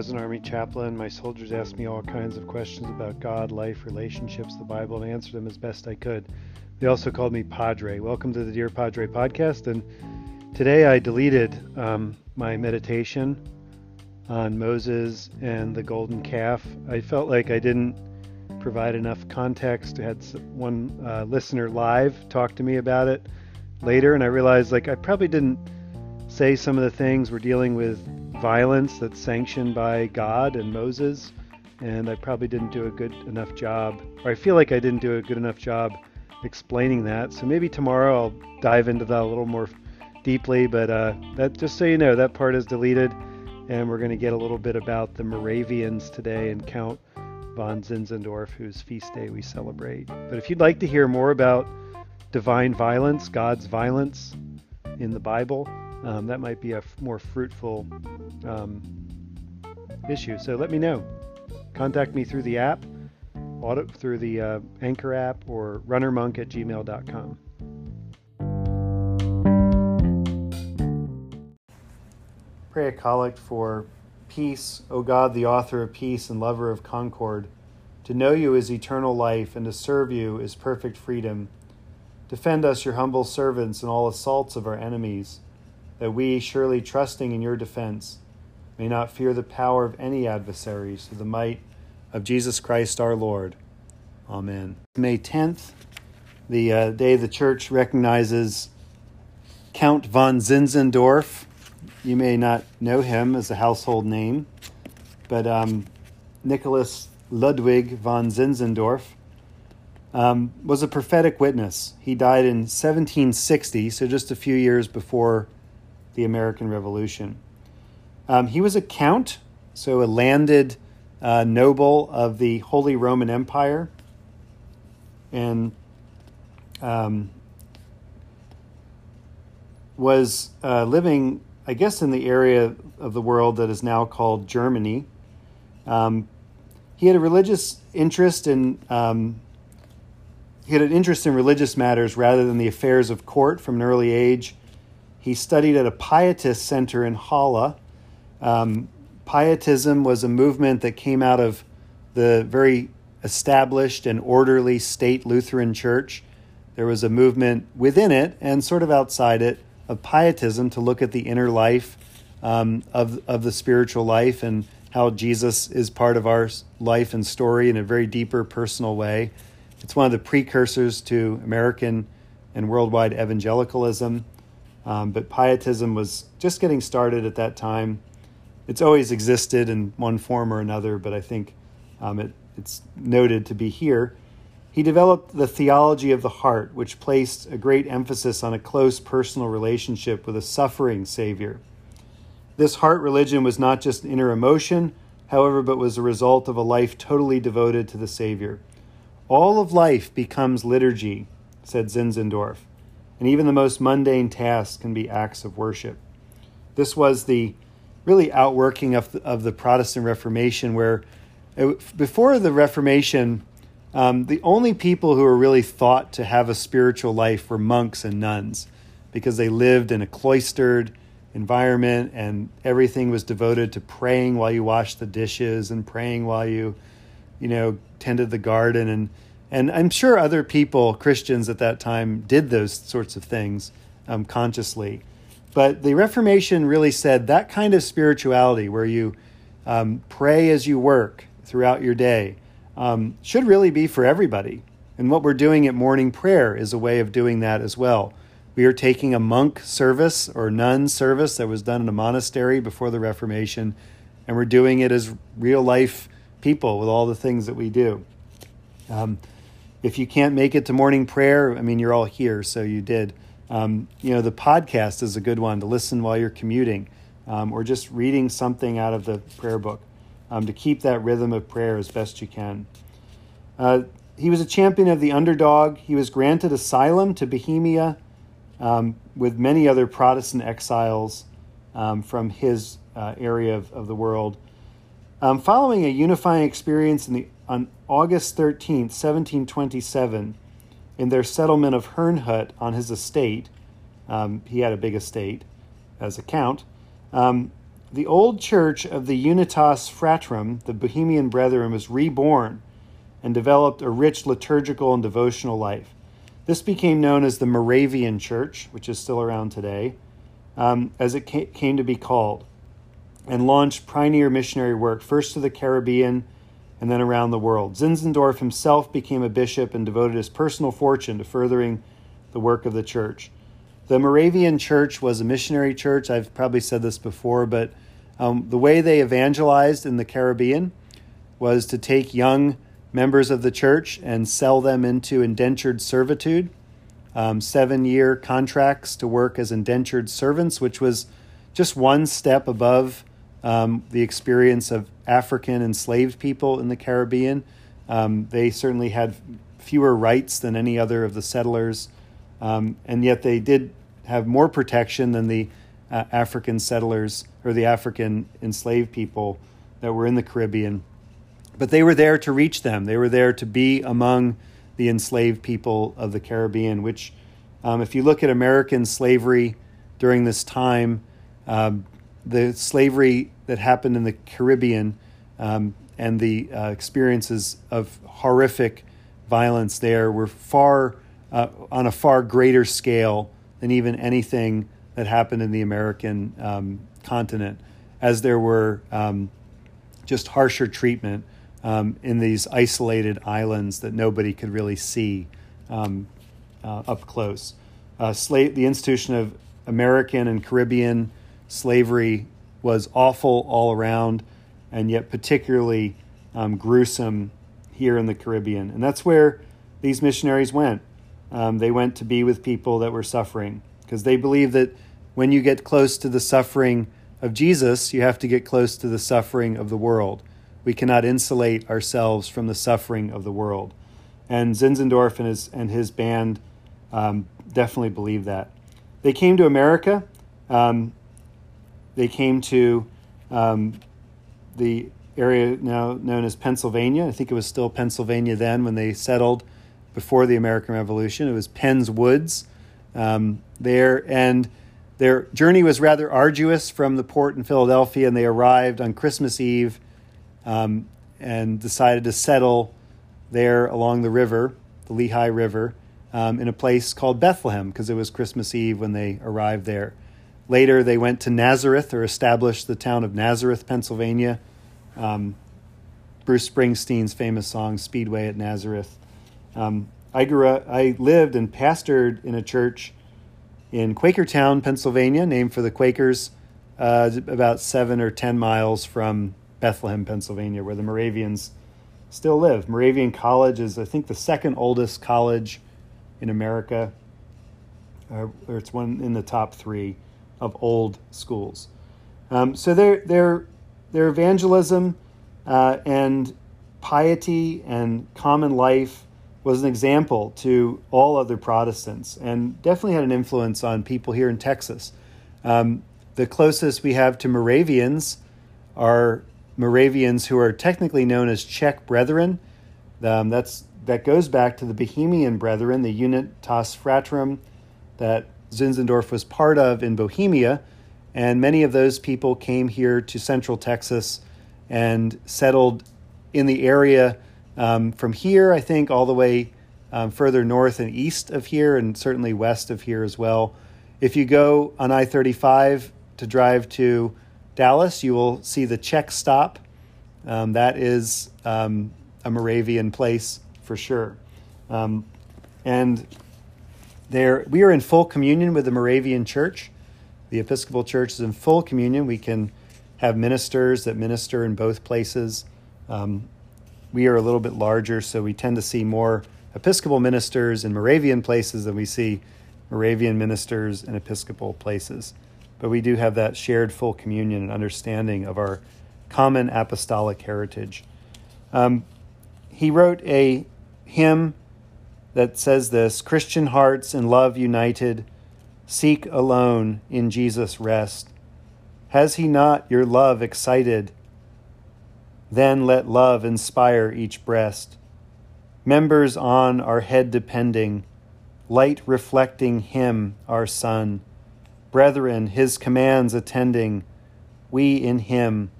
was an Army chaplain. My soldiers asked me all kinds of questions about God, life, relationships, the Bible, and answered them as best I could. They also called me Padre. Welcome to the Dear Padre podcast. And today I deleted um, my meditation on Moses and the golden calf. I felt like I didn't provide enough context. I had one uh, listener live talk to me about it later, and I realized like I probably didn't say some of the things we're dealing with violence that's sanctioned by God and Moses, and I probably didn't do a good enough job, or I feel like I didn't do a good enough job explaining that. So maybe tomorrow I'll dive into that a little more deeply. But uh, that, just so you know, that part is deleted, and we're going to get a little bit about the Moravians today and Count von Zinzendorf, whose feast day we celebrate. But if you'd like to hear more about divine violence, God's violence in the Bible, um, that might be a f- more fruitful um, issue. So let me know. Contact me through the app, auto, through the uh, Anchor app, or runnermonk at gmail.com. Pray a collect for peace, O God, the author of peace and lover of concord. To know you is eternal life, and to serve you is perfect freedom. Defend us, your humble servants, in all assaults of our enemies that we, surely trusting in your defense, may not fear the power of any adversaries through the might of Jesus Christ our Lord. Amen. May 10th, the uh, day the church recognizes Count von Zinzendorf. You may not know him as a household name, but um, Nicholas Ludwig von Zinzendorf um, was a prophetic witness. He died in 1760, so just a few years before the American Revolution. Um, he was a count, so a landed uh, noble of the Holy Roman Empire, and um, was uh, living, I guess, in the area of the world that is now called Germany. Um, he had a religious interest in um, he had an interest in religious matters rather than the affairs of court from an early age. He studied at a pietist center in Halle. Um, pietism was a movement that came out of the very established and orderly state Lutheran church. There was a movement within it and sort of outside it of pietism to look at the inner life um, of, of the spiritual life and how Jesus is part of our life and story in a very deeper personal way. It's one of the precursors to American and worldwide evangelicalism. Um, but pietism was just getting started at that time. It's always existed in one form or another, but I think um, it, it's noted to be here. He developed the theology of the heart, which placed a great emphasis on a close personal relationship with a suffering Savior. This heart religion was not just inner emotion, however, but was a result of a life totally devoted to the Savior. All of life becomes liturgy, said Zinzendorf and even the most mundane tasks can be acts of worship. This was the really outworking of the, of the Protestant Reformation, where it, before the Reformation, um, the only people who were really thought to have a spiritual life were monks and nuns because they lived in a cloistered environment and everything was devoted to praying while you washed the dishes and praying while you, you know, tended the garden and and I'm sure other people, Christians at that time, did those sorts of things um, consciously. But the Reformation really said that kind of spirituality, where you um, pray as you work throughout your day, um, should really be for everybody. And what we're doing at morning prayer is a way of doing that as well. We are taking a monk service or nun service that was done in a monastery before the Reformation, and we're doing it as real life people with all the things that we do. Um, if you can't make it to morning prayer, I mean, you're all here, so you did. Um, you know, the podcast is a good one to listen while you're commuting um, or just reading something out of the prayer book um, to keep that rhythm of prayer as best you can. Uh, he was a champion of the underdog. He was granted asylum to Bohemia um, with many other Protestant exiles um, from his uh, area of, of the world. Um, following a unifying experience the on August 13, 1727, in their settlement of Herrnhut on his estate. Um, he had a big estate as a count. Um, the old church of the Unitas Fratrum, the Bohemian Brethren, was reborn and developed a rich liturgical and devotional life. This became known as the Moravian Church, which is still around today, um, as it came to be called, and launched pioneer missionary work first to the Caribbean and then around the world. Zinzendorf himself became a bishop and devoted his personal fortune to furthering the work of the church. The Moravian Church was a missionary church. I've probably said this before, but um, the way they evangelized in the Caribbean was to take young members of the church and sell them into indentured servitude, um, seven year contracts to work as indentured servants, which was just one step above um, the experience of African enslaved people in the Caribbean. Um, they certainly had fewer rights than any other of the settlers, um, and yet they did have more protection than the uh, African settlers or the African enslaved people that were in the Caribbean. But they were there to reach them. They were there to be among the enslaved people of the Caribbean, which, um, if you look at American slavery during this time, um, the slavery that happened in the Caribbean um, and the uh, experiences of horrific violence there were far uh, on a far greater scale than even anything that happened in the American um, continent, as there were um, just harsher treatment um, in these isolated islands that nobody could really see um, uh, up close. Uh, slave, the institution of American and Caribbean slavery was awful all around, and yet particularly um, gruesome here in the Caribbean. And that's where these missionaries went. Um, they went to be with people that were suffering because they believe that when you get close to the suffering of Jesus, you have to get close to the suffering of the world. We cannot insulate ourselves from the suffering of the world. And Zinzendorf and his, and his band um, definitely believe that. They came to America. Um, they came to um, the area now known as Pennsylvania. I think it was still Pennsylvania then when they settled before the American Revolution. It was Penn's Woods um, there, and their journey was rather arduous from the port in Philadelphia, and they arrived on Christmas Eve um, and decided to settle there along the river, the Lehigh River, um, in a place called Bethlehem because it was Christmas Eve when they arrived there. Later, they went to Nazareth or established the town of Nazareth, Pennsylvania. Um, Bruce Springsteen's famous song "Speedway at Nazareth." Um, I grew up, I lived and pastored in a church in Quakertown, Pennsylvania, named for the Quakers, uh, about seven or ten miles from Bethlehem, Pennsylvania, where the Moravians still live. Moravian College is, I think, the second oldest college in America, uh, or it's one in the top three of old schools. Um, so their their their evangelism uh, and piety and common life was an example to all other Protestants, and definitely had an influence on people here in Texas. Um, the closest we have to Moravians are Moravians who are technically known as Czech Brethren. Um, that's that goes back to the Bohemian Brethren, the Unitas Fratrum that Zinzendorf was part of in Bohemia, and many of those people came here to Central Texas and settled in the area um, from here, I think, all the way um, further north and east of here, and certainly west of here as well. If you go on I 35 to drive to Dallas, you will see the Czech stop. Um, that is um, a Moravian place for sure. Um, and there, we are in full communion with the Moravian Church. The Episcopal Church is in full communion. We can have ministers that minister in both places. Um, we are a little bit larger, so we tend to see more Episcopal ministers in Moravian places than we see Moravian ministers in Episcopal places. But we do have that shared full communion and understanding of our common apostolic heritage. Um, he wrote a hymn that says this Christian hearts in love united, seek alone in Jesus rest. Has he not your love excited? Then let love inspire each breast. Members on our head depending, light reflecting him, our Son. Brethren, his commands attending, we in Him,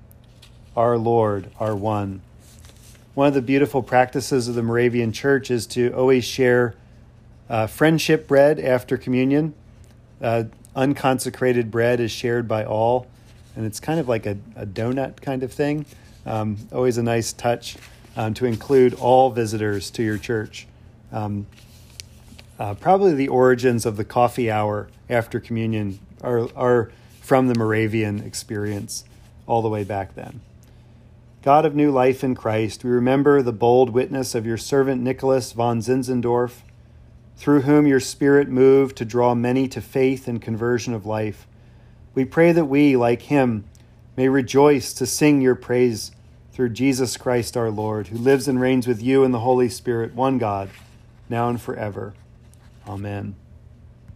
our Lord, are one. One of the beautiful practices of the Moravian Church is to always share uh, friendship bread after communion. Uh, unconsecrated bread is shared by all, and it's kind of like a, a donut kind of thing. Um, always a nice touch um, to include all visitors to your church. Um, uh, probably the origins of the coffee hour after communion are, are from the Moravian experience all the way back then. God of new life in Christ, we remember the bold witness of your servant Nicholas von Zinzendorf, through whom your Spirit moved to draw many to faith and conversion of life. We pray that we, like him, may rejoice to sing your praise through Jesus Christ our Lord, who lives and reigns with you in the Holy Spirit, one God, now and forever. Amen.